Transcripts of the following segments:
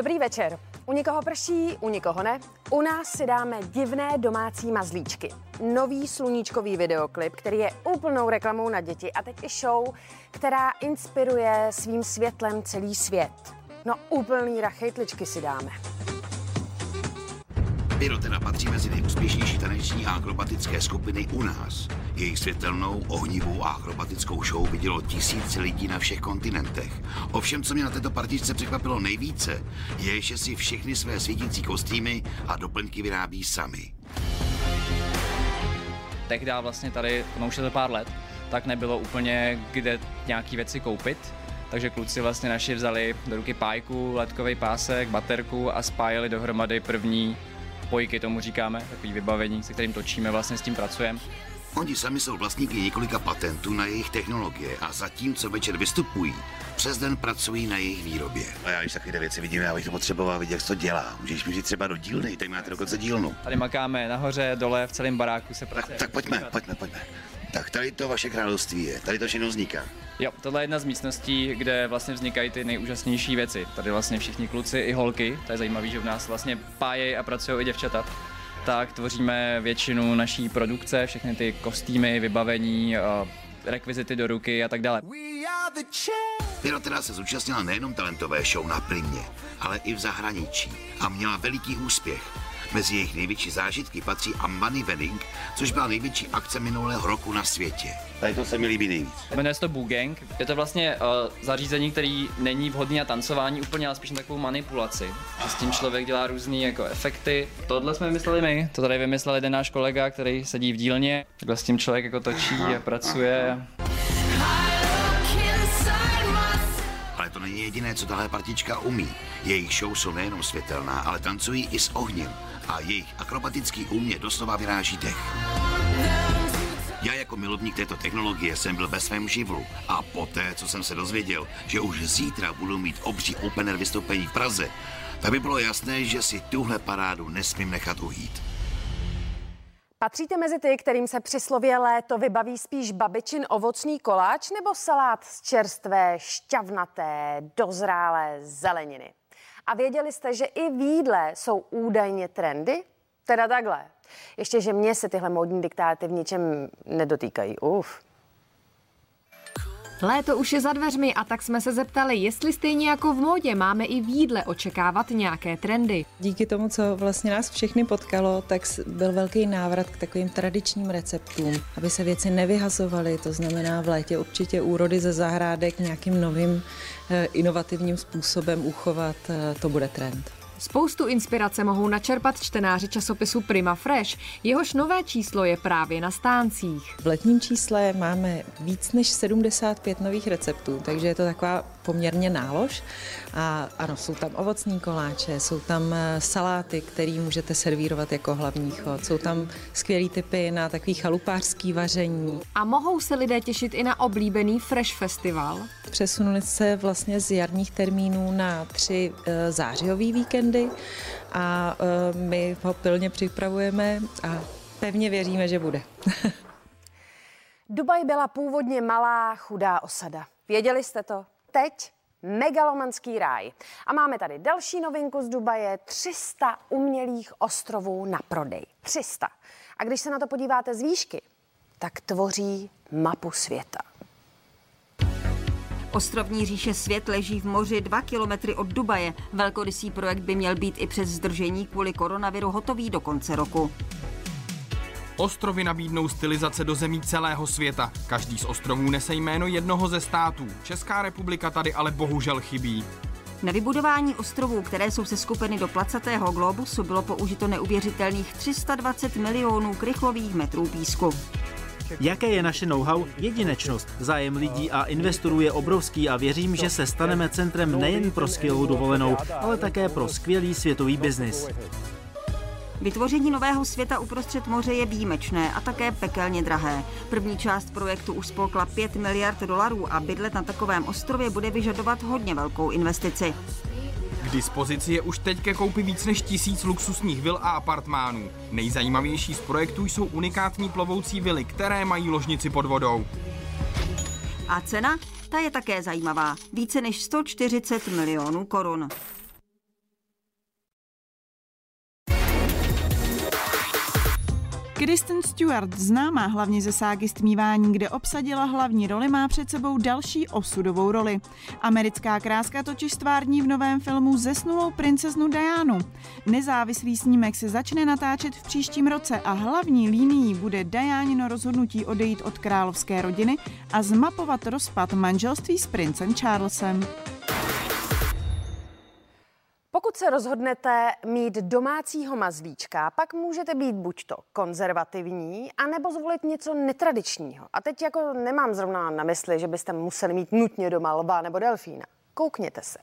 Dobrý večer. U někoho prší, u někoho ne. U nás si dáme divné domácí mazlíčky. Nový sluníčkový videoklip, který je úplnou reklamou na děti a teď i show, která inspiruje svým světlem celý svět. No úplný rachejtličky si dáme. Pyrotena patří mezi nejúspěšnější taneční a akrobatické skupiny u nás. Jejich světelnou, ohnivou a akrobatickou show vidělo tisíce lidí na všech kontinentech. Ovšem, co mě na této partičce překvapilo nejvíce, je, že si všechny své svítící kostýmy a doplňky vyrábí sami. Tehdy vlastně tady, no už je to pár let, tak nebylo úplně kde nějaký věci koupit, takže kluci vlastně naši vzali do ruky pájku, letkový pásek, baterku a spájeli dohromady první pojky, tomu říkáme, takový vybavení, se kterým točíme, vlastně s tím pracujeme. Oni sami jsou vlastníky několika patentů na jejich technologie a zatímco večer vystupují, přes den pracují na jejich výrobě. A já když takové věci vidím, já bych to potřeboval vidět, jak to dělá. Můžeš mi říct třeba do dílny, tady máte dokonce dílnu. Tady makáme nahoře, dole, v celém baráku se pracuje. Tak, tak pojďme, pojďme, pojďme. Tak tady to vaše království je, tady to všechno vzniká. Jo, tohle je jedna z místností, kde vlastně vznikají ty nejúžasnější věci. Tady vlastně všichni kluci i holky, to je zajímavé, že v nás vlastně pájejí a pracují i děvčata tak tvoříme většinu naší produkce, všechny ty kostýmy, vybavení, rekvizity do ruky a tak dále. Pyrotera se zúčastnila nejenom talentové show na Primě, ale i v zahraničí a měla veliký úspěch. Mezi jejich největší zážitky patří Money Wedding, což byla největší akce minulého roku na světě. Tady to se mi líbí nejvíc. Jmenuje se to Boogang. Je to vlastně uh, zařízení, který není vhodný na tancování úplně, ale spíš na takovou manipulaci. S tím člověk dělá různé jako efekty. Tohle jsme vymysleli my. To tady vymyslel jeden náš kolega, který sedí v dílně. Takhle s tím člověk jako točí a pracuje. Ale to není jediné, co tahle partička umí. Jejich show jsou nejenom světelná, ale tancují i s ohněm a jejich akrobatický úmě doslova vyráží dech. Já jako milovník této technologie jsem byl ve svém živlu a poté, co jsem se dozvěděl, že už zítra budu mít obří open air vystoupení v Praze, tak by bylo jasné, že si tuhle parádu nesmím nechat ujít. Patříte mezi ty, kterým se při slově léto vybaví spíš babičin ovocný koláč nebo salát z čerstvé, šťavnaté, dozrálé zeleniny? A věděli jste, že i v jídle jsou údajně trendy? Teda takhle. Ještě, že mě se tyhle módní diktáty v ničem nedotýkají. Uf. Léto už je za dveřmi a tak jsme se zeptali, jestli stejně jako v módě máme i v jídle očekávat nějaké trendy. Díky tomu, co vlastně nás všechny potkalo, tak byl velký návrat k takovým tradičním receptům, aby se věci nevyhazovaly, to znamená v létě určitě úrody ze zahrádek nějakým novým eh, inovativním způsobem uchovat, eh, to bude trend. Spoustu inspirace mohou načerpat čtenáři časopisu Prima Fresh. Jehož nové číslo je právě na stáncích. V letním čísle máme víc než 75 nových receptů, takže je to taková poměrně nálož. A ano, jsou tam ovocní koláče, jsou tam eh, saláty, které můžete servírovat jako hlavní chod, jsou tam skvělé typy na takový chalupářský vaření. A mohou se lidé těšit i na oblíbený Fresh Festival? Přesunuli se vlastně z jarních termínů na tři eh, zářijový víkendy a eh, my ho pilně připravujeme a pevně věříme, že bude. Dubaj byla původně malá, chudá osada. Věděli jste to? Teď megalomanský ráj. A máme tady další novinku z Dubaje, 300 umělých ostrovů na prodej. 300. A když se na to podíváte z výšky, tak tvoří mapu světa. Ostrovní říše Svět leží v moři dva kilometry od Dubaje. Velkorysý projekt by měl být i přes zdržení kvůli koronaviru hotový do konce roku. Ostrovy nabídnou stylizace do zemí celého světa. Každý z ostrovů nese jméno jednoho ze států. Česká republika tady ale bohužel chybí. Na vybudování ostrovů, které jsou se skupiny do placatého globusu, bylo použito neuvěřitelných 320 milionů krychlových metrů písku. Jaké je naše know-how? Jedinečnost. Zájem lidí a investorů je obrovský a věřím, že se staneme centrem nejen pro skvělou dovolenou, ale také pro skvělý světový biznis. Vytvoření nového světa uprostřed moře je výjimečné a také pekelně drahé. První část projektu už spolkla 5 miliard dolarů a bydlet na takovém ostrově bude vyžadovat hodně velkou investici. K dispozici je už teď ke koupi víc než tisíc luxusních vil a apartmánů. Nejzajímavější z projektů jsou unikátní plovoucí vily, které mají ložnici pod vodou. A cena? Ta je také zajímavá. Více než 140 milionů korun. Kristen Stewart, známá hlavně ze ságy Stmívání, kde obsadila hlavní roli, má před sebou další osudovou roli. Americká kráska totiž stvární v novém filmu zesnulou princeznu Dianu. Nezávislý snímek se začne natáčet v příštím roce a hlavní línií bude Dianino rozhodnutí odejít od královské rodiny a zmapovat rozpad manželství s princem Charlesem. Se rozhodnete mít domácího mazlíčka, pak můžete být buď to konzervativní, anebo zvolit něco netradičního. A teď jako nemám zrovna na mysli, že byste museli mít nutně doma lva nebo delfína. Koukněte se.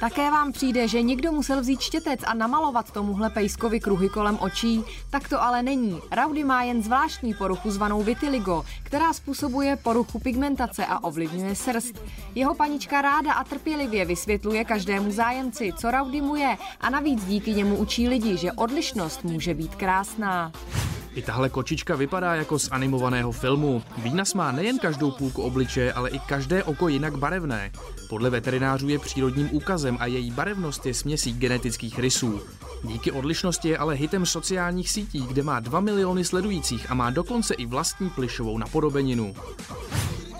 Také vám přijde, že někdo musel vzít štětec a namalovat tomuhle pejskovi kruhy kolem očí? Tak to ale není. Rowdy má jen zvláštní poruchu zvanou vitiligo, která způsobuje poruchu pigmentace a ovlivňuje srst. Jeho panička ráda a trpělivě vysvětluje každému zájemci, co Rowdy mu je a navíc díky němu učí lidi, že odlišnost může být krásná. I tahle kočička vypadá jako z animovaného filmu. Výnas má nejen každou půlku obličeje, ale i každé oko jinak barevné. Podle veterinářů je přírodním úkazem a její barevnost je směsí genetických rysů. Díky odlišnosti je ale hitem sociálních sítí, kde má 2 miliony sledujících a má dokonce i vlastní plišovou napodobeninu.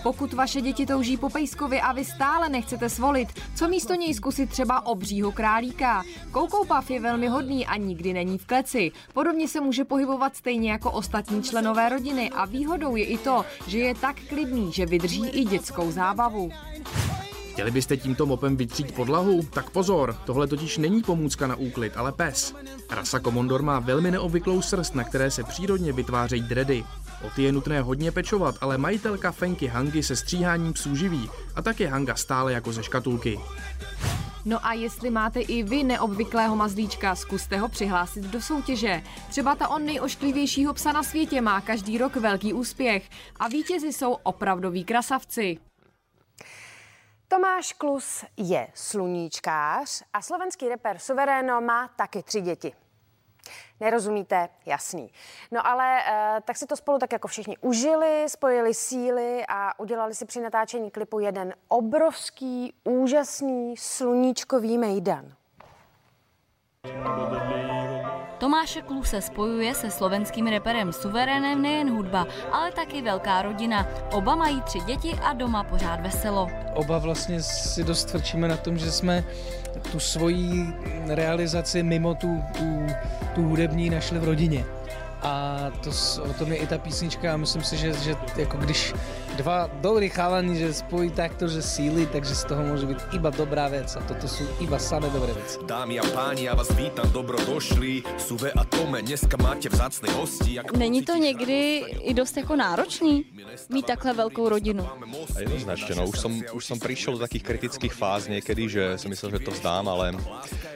Pokud vaše děti touží po pejskovi a vy stále nechcete svolit, co místo něj zkusit třeba obřího králíka? Koukoupav je velmi hodný a nikdy není v kleci. Podobně se může pohybovat stejně jako ostatní členové rodiny a výhodou je i to, že je tak klidný, že vydrží i dětskou zábavu. Chtěli byste tímto mopem vytřít podlahu? Tak pozor, tohle totiž není pomůcka na úklid, ale pes. Rasa Komondor má velmi neobvyklou srst, na které se přírodně vytvářejí dredy. O ty je nutné hodně pečovat, ale majitelka Fenky Hangy se stříháním psů živí a tak je Hanga stále jako ze škatulky. No a jestli máte i vy neobvyklého mazlíčka, zkuste ho přihlásit do soutěže. Třeba ta on nejošklivějšího psa na světě má každý rok velký úspěch a vítězi jsou opravdoví krasavci. Tomáš Klus je sluníčkář a slovenský reper Suveréno má taky tři děti. Nerozumíte? Jasný. No ale e, tak si to spolu tak jako všichni užili, spojili síly a udělali si při natáčení klipu jeden obrovský, úžasný sluníčkový mejdan. Tomáše Kluse spojuje se slovenským reperem Suverénem nejen hudba, ale taky velká rodina. Oba mají tři děti a doma pořád veselo. Oba vlastně si dost na tom, že jsme tu svoji realizaci mimo tu, tu, tu hudební našli v rodině. A to, o tom je i ta písnička a myslím si, že, že jako když dva dobrí chalani, že spojí takto, že síly, takže z toho může být iba dobrá věc a toto jsou iba samé dobré věci. Dámy a páni, já vás vítám, dobro došli. Suve a Tome, dneska máte vzácné hosti. Jak Není to někdy i dost jako náročný mít takhle velkou rodinu? A jednoznačně, no, už som, už som prišiel do takých kritických fáz niekedy, že si myslel, že to vzdám, ale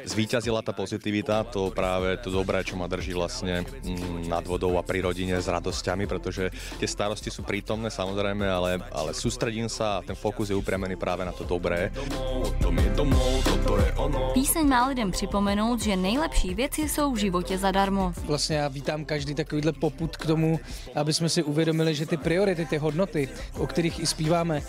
zvíťazila ta pozitivita, to práve to dobré, čo ma drží vlastne mm, nad vodou a pri rodine s radosťami, protože tie starosti sú prítomné samozrejme, ale, ale sústredím sa a ten fokus je upriamený práve na to dobré. Píseň má lidem připomenout, že nejlepší věci jsou v životě zadarmo. Vlastně já vítám každý takovýhle poput k tomu, aby jsme si uvědomili, že ty priority, ty hodnoty, o kterých i zpíváme uh,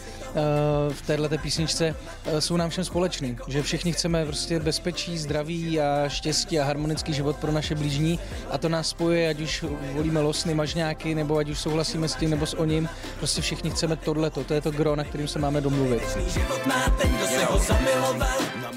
v této písničce, uh, jsou nám všem společný. Že všichni chceme prostě bezpečí, zdraví a štěstí a harmonický život pro naše blížní a to nás spojuje, ať už volíme losny, mažňáky, nebo ať už souhlasíme s tím nebo s oním. Prostě všichni chceme tohleto, to je to gro, na kterým se máme domluvit.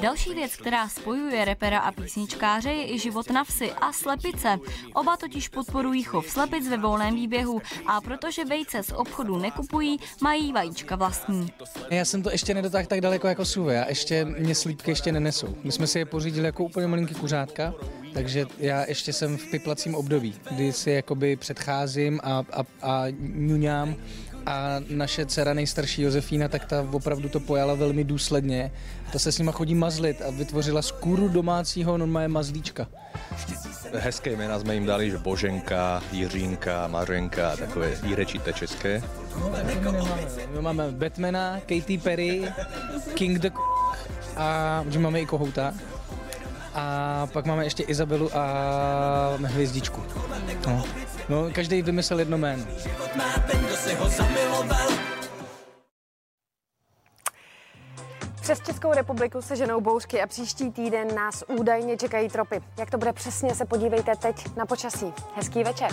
Další věc, která spojuje repera a písničkáře, je i život na vsi a slepice. Oba totiž podporují chov slepic ve volném výběhu a protože vejce z obchodu nekupují, mají vajíčka vlastní. Já jsem to ještě nedotáhl tak daleko jako Suve, a ještě mě slípky ještě nenesou. My jsme si je pořídili jako úplně malinký kuřátka, takže já ještě jsem v piplacím období, kdy si jakoby předcházím a, a, a ňuňám a naše dcera nejstarší Josefína, tak ta opravdu to pojala velmi důsledně. Ta se s nima chodí mazlit a vytvořila skůru domácího normálně mazlíčka. Hezké jména jsme jim dali, že Boženka, Jiřínka, Mařenka, takové výrečité české. My máme Batmana, Katy Perry, King the a že máme i kohouta. A pak máme ještě Izabelu a hvězdičku. No. No, každý vymyslel jedno jméno. Přes Českou republiku se ženou bouřky a příští týden nás údajně čekají tropy. Jak to bude přesně, se podívejte teď na počasí. Hezký večer.